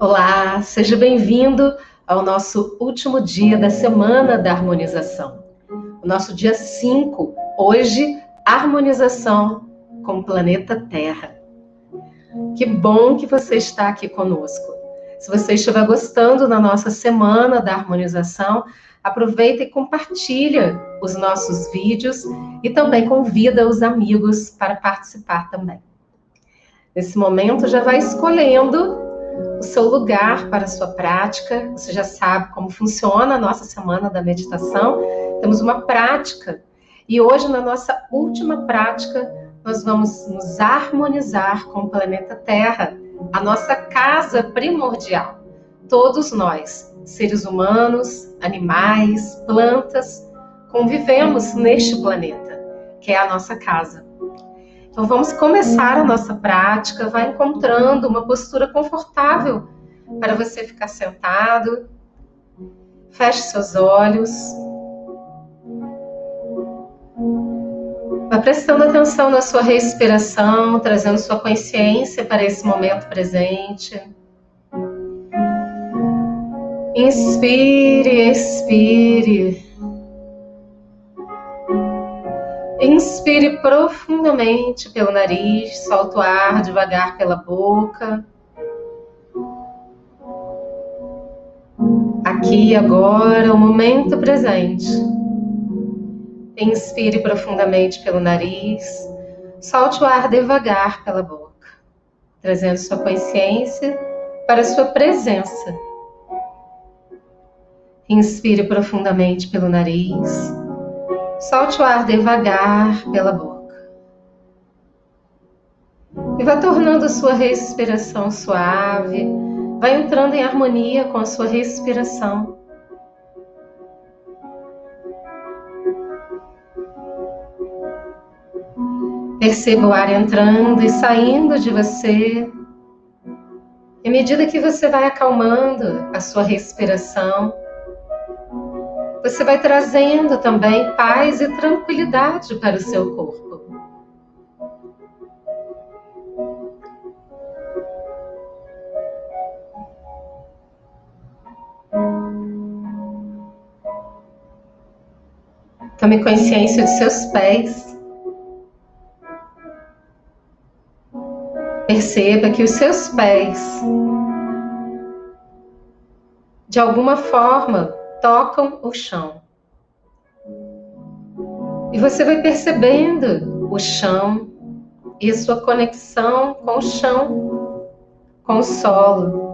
Olá, seja bem-vindo ao nosso último dia da semana da harmonização. O nosso dia 5, hoje, harmonização com o planeta Terra. Que bom que você está aqui conosco. Se você estiver gostando da nossa semana da harmonização, aproveita e compartilha os nossos vídeos e também convida os amigos para participar também. Nesse momento, já vai escolhendo o seu lugar para a sua prática. Você já sabe como funciona a nossa semana da meditação. Temos uma prática e hoje, na nossa última prática, nós vamos nos harmonizar com o planeta Terra, a nossa casa primordial. Todos nós, seres humanos, animais, plantas, convivemos neste planeta, que é a nossa casa. Então vamos começar a nossa prática, vai encontrando uma postura confortável para você ficar sentado. Feche seus olhos. Vai prestando atenção na sua respiração, trazendo sua consciência para esse momento presente. Inspire, expire. Inspire profundamente pelo nariz, solta o ar devagar pela boca. Aqui agora, o momento presente. Inspire profundamente pelo nariz, solte o ar devagar pela boca, trazendo sua consciência para sua presença. Inspire profundamente pelo nariz. Solte o ar devagar pela boca. E vá tornando a sua respiração suave, vai entrando em harmonia com a sua respiração. Perceba o ar entrando e saindo de você. E à medida que você vai acalmando a sua respiração, você vai trazendo também paz e tranquilidade para o seu corpo. Tome consciência de seus pés. Perceba que os seus pés, de alguma forma, tocam o chão. E você vai percebendo o chão e a sua conexão com o chão, com o solo.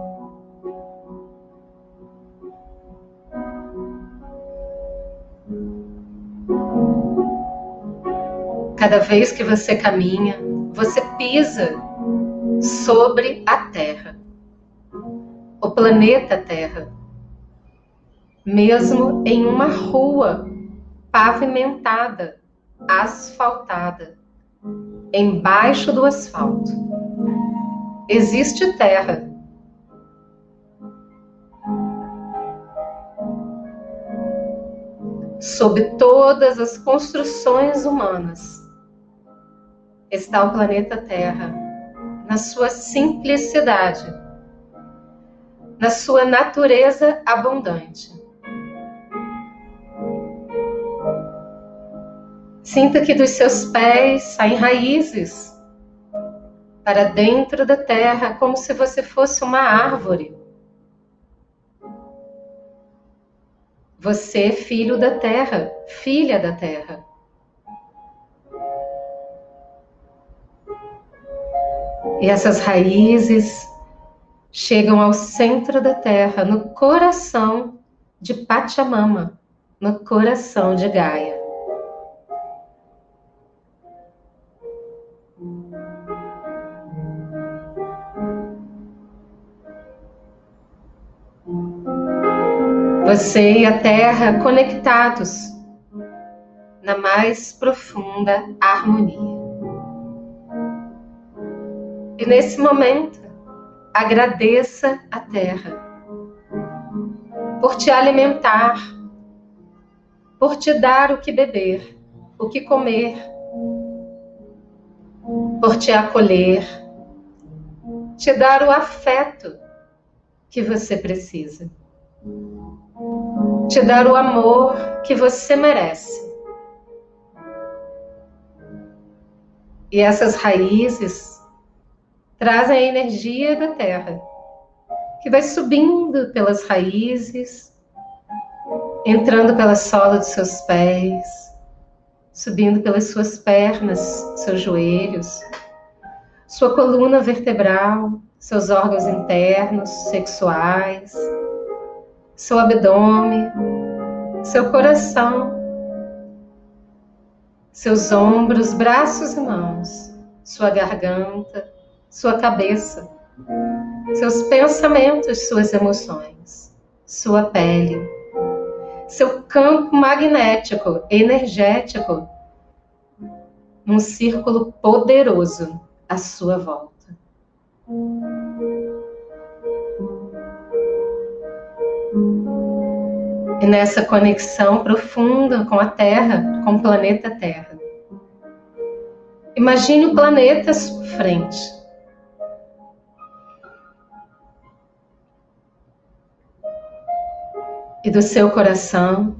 Cada vez que você caminha, você pisa sobre a Terra, o planeta Terra mesmo em uma rua pavimentada, asfaltada, embaixo do asfalto. Existe terra. Sob todas as construções humanas está o planeta Terra, na sua simplicidade, na sua natureza abundante. Sinta que dos seus pés saem raízes para dentro da terra, como se você fosse uma árvore. Você é filho da terra, filha da terra. E essas raízes chegam ao centro da terra, no coração de Pachamama, no coração de Gaia. Você e a Terra conectados na mais profunda harmonia. E nesse momento, agradeça a Terra por te alimentar, por te dar o que beber, o que comer, por te acolher, te dar o afeto que você precisa. Te dar o amor que você merece. E essas raízes trazem a energia da terra, que vai subindo pelas raízes, entrando pela sola dos seus pés, subindo pelas suas pernas, seus joelhos, sua coluna vertebral, seus órgãos internos, sexuais, seu abdômen, seu coração, seus ombros, braços e mãos, sua garganta, sua cabeça, seus pensamentos, suas emoções, sua pele, seu campo magnético, energético, num círculo poderoso à sua volta. E nessa conexão profunda com a Terra, com o planeta Terra. Imagine o planeta à sua frente. E do seu coração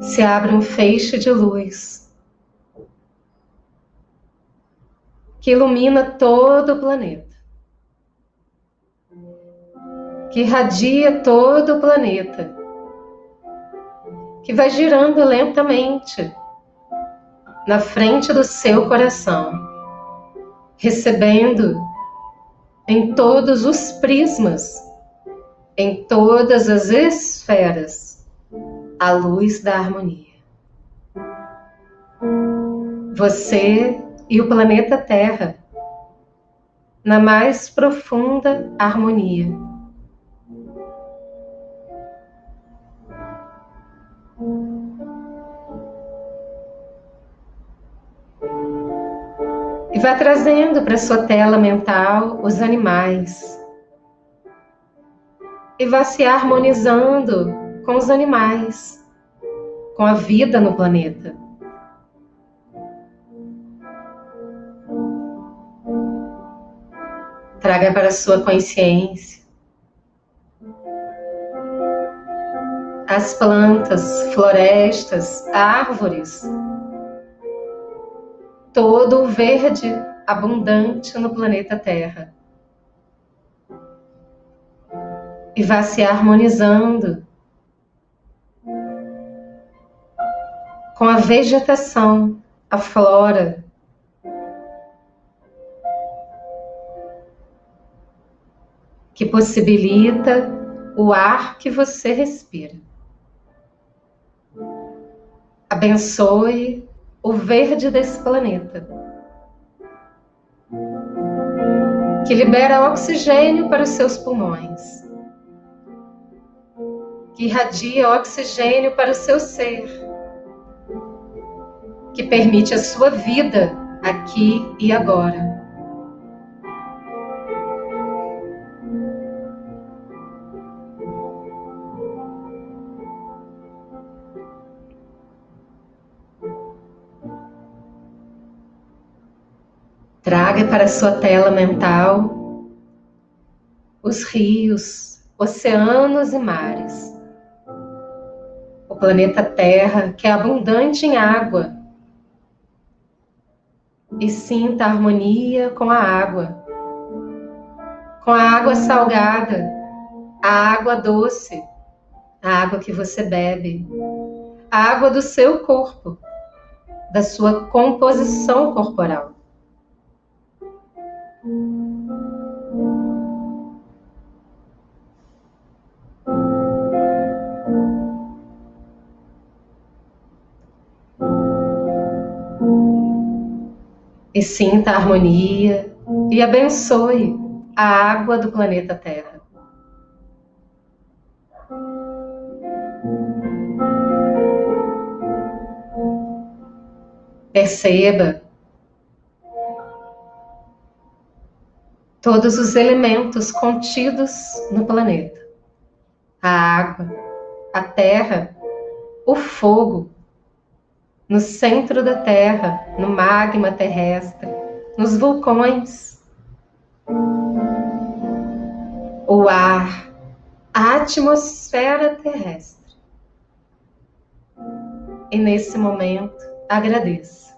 se abre um feixe de luz que ilumina todo o planeta, que irradia todo o planeta, que vai girando lentamente na frente do seu coração, recebendo em todos os prismas, em todas as esferas, a luz da harmonia. Você e o planeta Terra na mais profunda harmonia. Vai trazendo para sua tela mental os animais. E vai se harmonizando com os animais, com a vida no planeta. Traga para sua consciência as plantas, florestas, árvores, todo o verde abundante no planeta Terra. E vá se harmonizando com a vegetação, a flora, que possibilita o ar que você respira. Abençoe o verde desse planeta, que libera oxigênio para os seus pulmões, que irradia oxigênio para o seu ser, que permite a sua vida aqui e agora. Traga para sua tela mental os rios, oceanos e mares. O planeta Terra, que é abundante em água. E sinta a harmonia com a água. Com a água salgada, a água doce, a água que você bebe, a água do seu corpo, da sua composição corporal. E sinta a harmonia e abençoe a água do planeta Terra. Perceba todos os elementos contidos no planeta: a água, a terra, o fogo, no centro da terra, no magma terrestre, nos vulcões. o ar, a atmosfera terrestre. E nesse momento, agradeça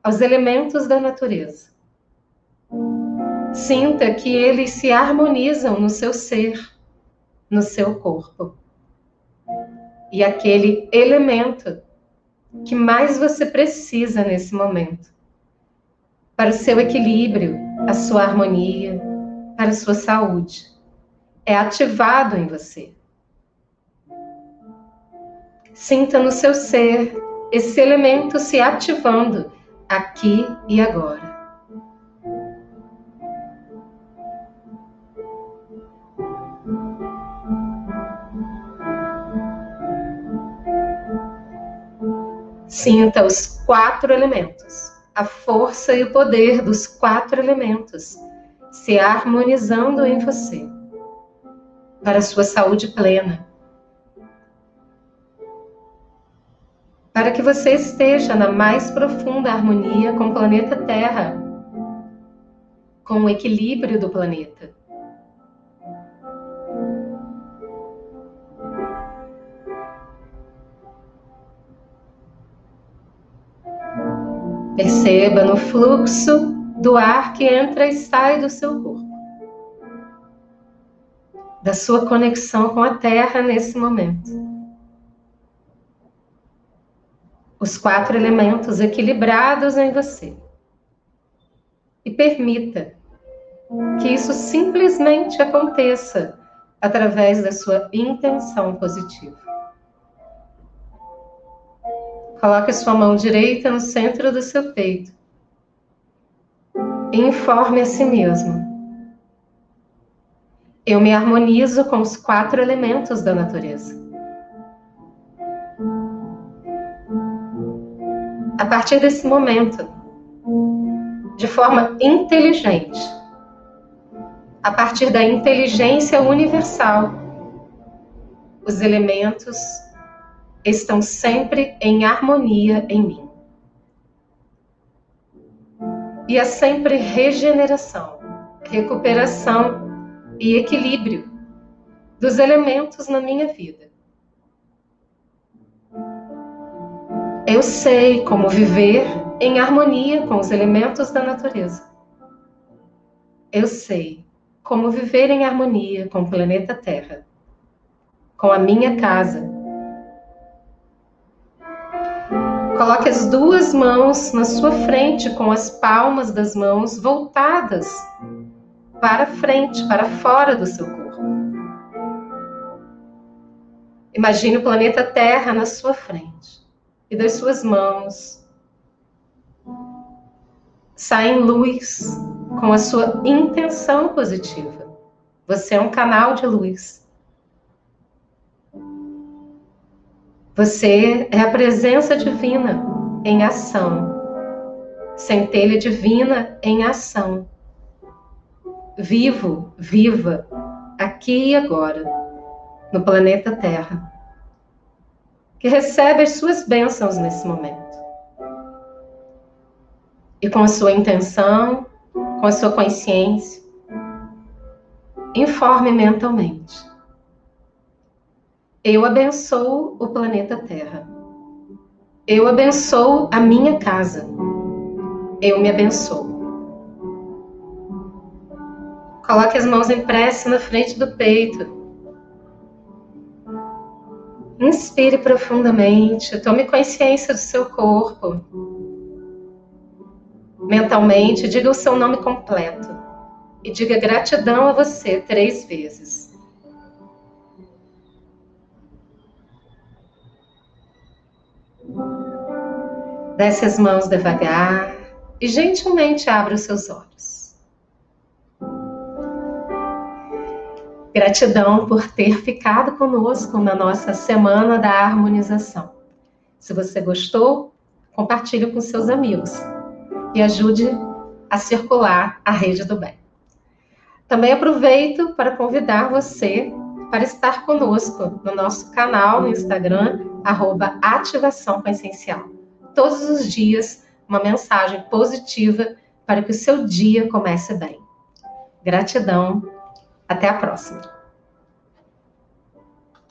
aos elementos da natureza. Sinta que eles se harmonizam no seu ser, no seu corpo. E aquele elemento que mais você precisa nesse momento para o seu equilíbrio, a sua harmonia, para a sua saúde. É ativado em você. Sinta no seu ser esse elemento se ativando aqui e agora. Sinta os quatro elementos, a força e o poder dos quatro elementos se harmonizando em você para a sua saúde plena. Para que você esteja na mais profunda harmonia com o planeta Terra, com o equilíbrio do planeta. Perceba no fluxo do ar que entra e sai do seu corpo, da sua conexão com a Terra nesse momento. Os quatro elementos equilibrados em você. E permita que isso simplesmente aconteça através da sua intenção positiva. Coloque sua mão direita no centro do seu peito informe a si mesmo. Eu me harmonizo com os quatro elementos da natureza. A partir desse momento, de forma inteligente, a partir da inteligência universal, os elementos estão sempre em harmonia em mim. E é sempre regeneração, recuperação e equilíbrio dos elementos na minha vida. Eu sei como viver em harmonia com os elementos da natureza. Eu sei como viver em harmonia com o planeta Terra, com a minha casa, Coloque as duas mãos na sua frente, com as palmas das mãos voltadas para frente, para fora do seu corpo. Imagine o planeta Terra na sua frente e das suas mãos saem luz com a sua intenção positiva. Você é um canal de luz. Você é a presença divina em ação, centelha divina em ação. Vivo, viva, aqui e agora, no planeta Terra, que recebe as suas bênçãos nesse momento. E com a sua intenção, com a sua consciência, informe mentalmente. Eu abençoo o planeta Terra. Eu abençoo a minha casa. Eu me abençoo. Coloque as mãos em prece na frente do peito. Inspire profundamente, tome consciência do seu corpo. Mentalmente, diga o seu nome completo e diga gratidão a você três vezes. Desce as mãos devagar e gentilmente abra os seus olhos. Gratidão por ter ficado conosco na nossa semana da harmonização. Se você gostou, compartilhe com seus amigos e ajude a circular a rede do bem. Também aproveito para convidar você para estar conosco no nosso canal no Instagram, arroba Ativação com Essencial todos os dias uma mensagem positiva para que o seu dia comece bem. Gratidão. Até a próxima!